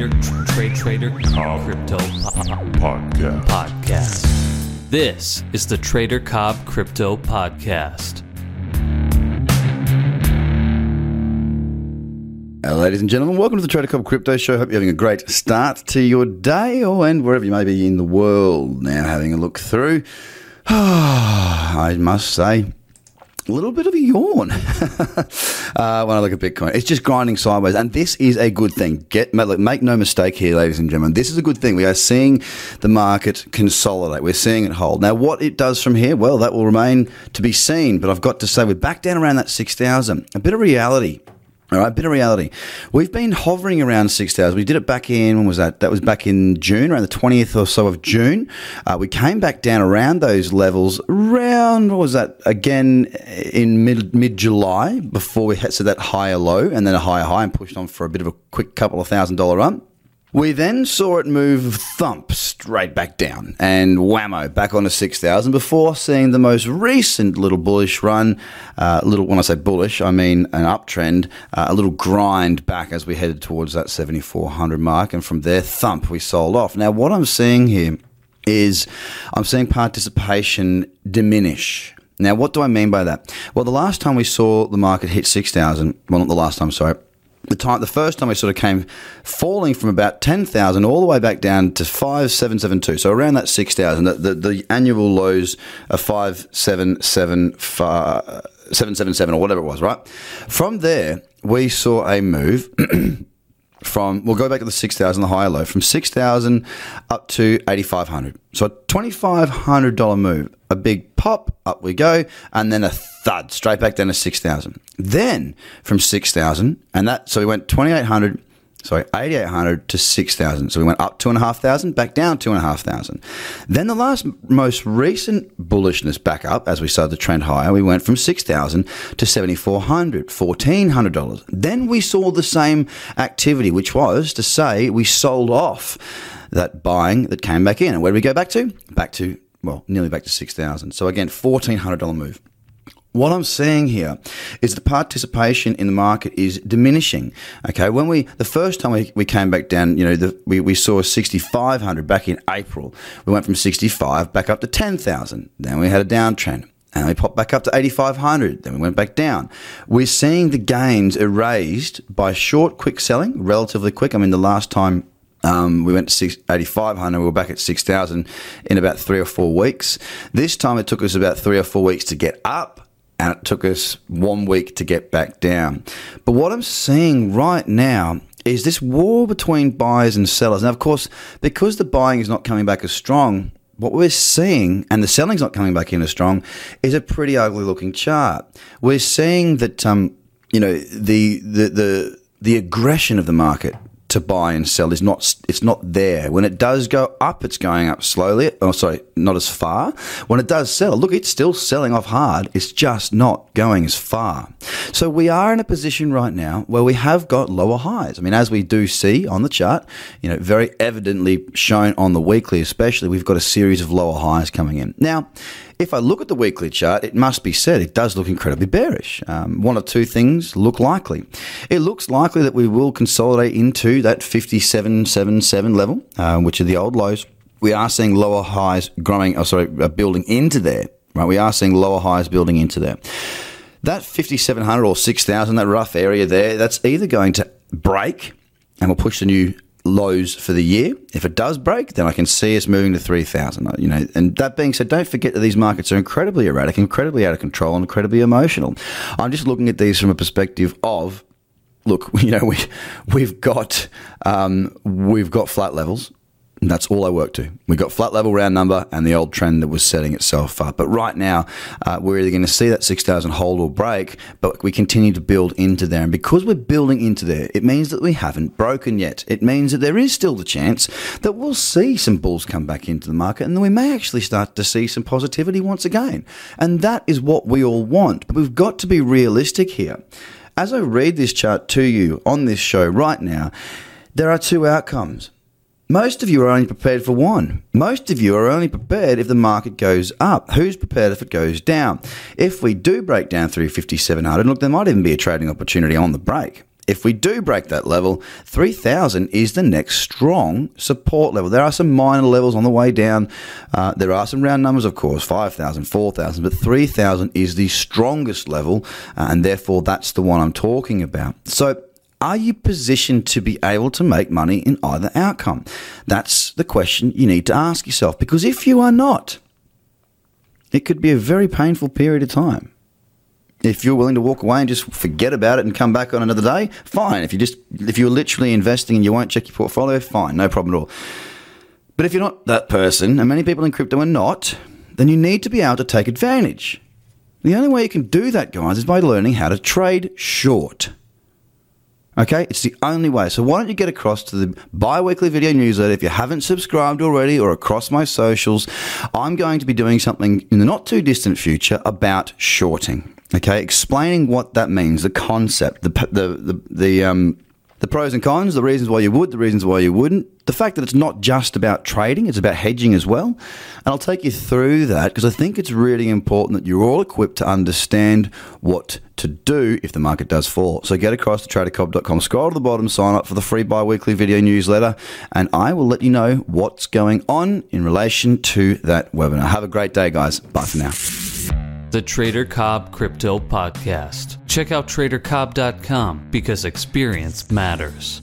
Trader, tr- trade, trader, crypto po- Podcast. podcast. This is the Trader Cobb Crypto Podcast. Uh, ladies and gentlemen, welcome to the Trader Cobb Crypto Show. Hope you're having a great start to your day or and wherever you may be in the world. Now, having a look through, I must say, a little bit of a yawn uh, when I look at Bitcoin. It's just grinding sideways, and this is a good thing. Get make no mistake here, ladies and gentlemen. This is a good thing. We are seeing the market consolidate. We're seeing it hold. Now, what it does from here, well, that will remain to be seen. But I've got to say, we're back down around that six thousand. A bit of reality. All right, bit of reality. We've been hovering around 6,000. We did it back in, when was that? That was back in June, around the 20th or so of June. Uh, we came back down around those levels, around, what was that? Again, in mid mid July, before we had so that higher low and then a higher high and pushed on for a bit of a quick couple of thousand dollar run. We then saw it move thump straight back down and whammo back onto 6,000 before seeing the most recent little bullish run. Uh, little, when I say bullish, I mean an uptrend, uh, a little grind back as we headed towards that 7,400 mark. And from there, thump, we sold off. Now, what I'm seeing here is I'm seeing participation diminish. Now, what do I mean by that? Well, the last time we saw the market hit 6,000, well, not the last time, sorry the time the first time we sort of came falling from about 10,000 all the way back down to 5772 so around that 6,000 the, the, the annual lows are 5777 or whatever it was right? From there we saw a move from we'll go back to the 6000 the higher low from 6000 up to 8500 so a $2500 move a big pop up we go and then a thud straight back down to 6000 then from 6000 and that so we went 2800 sorry 8800 to 6000 so we went up 2500 back down 2500 then the last most recent bullishness back up as we started the trend higher we went from 6000 to 7400 $1400 then we saw the same activity which was to say we sold off that buying that came back in. And where did we go back to? Back to well nearly back to 6000 so again $1400 move what I'm seeing here is the participation in the market is diminishing. Okay, when we the first time we, we came back down, you know, the, we, we saw 6,500 back in April. We went from 65 back up to 10,000. Then we had a downtrend. And we popped back up to 8,500. Then we went back down. We're seeing the gains erased by short, quick selling, relatively quick. I mean, the last time um, we went to 8,500. We were back at 6,000 in about three or four weeks. This time it took us about three or four weeks to get up and it took us one week to get back down. But what I'm seeing right now is this war between buyers and sellers. Now, of course, because the buying is not coming back as strong, what we're seeing, and the selling's not coming back in as strong, is a pretty ugly looking chart. We're seeing that, um, you know, the, the, the, the aggression of the market to buy and sell is not it's not there. When it does go up, it's going up slowly. Oh, sorry, not as far. When it does sell, look, it's still selling off hard. It's just not going as far. So we are in a position right now where we have got lower highs. I mean, as we do see on the chart, you know, very evidently shown on the weekly, especially, we've got a series of lower highs coming in now. If I look at the weekly chart, it must be said it does look incredibly bearish. Um, one or two things look likely. It looks likely that we will consolidate into that 5777 level, uh, which are the old lows. We are seeing lower highs growing, oh, sorry, uh, building into there. Right, we are seeing lower highs building into there. That 5700 or 6000, that rough area there, that's either going to break and we'll push the new lows for the year. If it does break, then I can see us moving to 3,000. You know, and that being said, don't forget that these markets are incredibly erratic, incredibly out of control, and incredibly emotional. I'm just looking at these from a perspective of, look, you know, we we've got um, we've got flat levels. And that's all I work to. We got flat level round number and the old trend that was setting itself up. But right now, uh, we're either going to see that 6,000 hold or break, but we continue to build into there. And because we're building into there, it means that we haven't broken yet. It means that there is still the chance that we'll see some bulls come back into the market and then we may actually start to see some positivity once again. And that is what we all want. But we've got to be realistic here. As I read this chart to you on this show right now, there are two outcomes. Most of you are only prepared for one. Most of you are only prepared if the market goes up. Who's prepared if it goes down? If we do break down through 5700, look, there might even be a trading opportunity on the break. If we do break that level, 3000 is the next strong support level. There are some minor levels on the way down. Uh, there are some round numbers, of course 5000, 4000, but 3000 is the strongest level, uh, and therefore that's the one I'm talking about. So, are you positioned to be able to make money in either outcome? That's the question you need to ask yourself because if you are not, it could be a very painful period of time. If you're willing to walk away and just forget about it and come back on another day, fine. If you just if you're literally investing and you won't check your portfolio, fine, no problem at all. But if you're not that person, and many people in crypto are not, then you need to be able to take advantage. The only way you can do that, guys, is by learning how to trade short. Okay, it's the only way. So why don't you get across to the bi-weekly video newsletter if you haven't subscribed already or across my socials. I'm going to be doing something in the not too distant future about shorting. Okay, explaining what that means, the concept, the the the, the um the pros and cons, the reasons why you would, the reasons why you wouldn't, the fact that it's not just about trading, it's about hedging as well. And I'll take you through that because I think it's really important that you're all equipped to understand what to do if the market does fall. So get across to tradercobb.com, scroll to the bottom, sign up for the free bi weekly video newsletter, and I will let you know what's going on in relation to that webinar. Have a great day, guys. Bye for now. The Trader Cobb Crypto Podcast. Check out tradercobb.com because experience matters.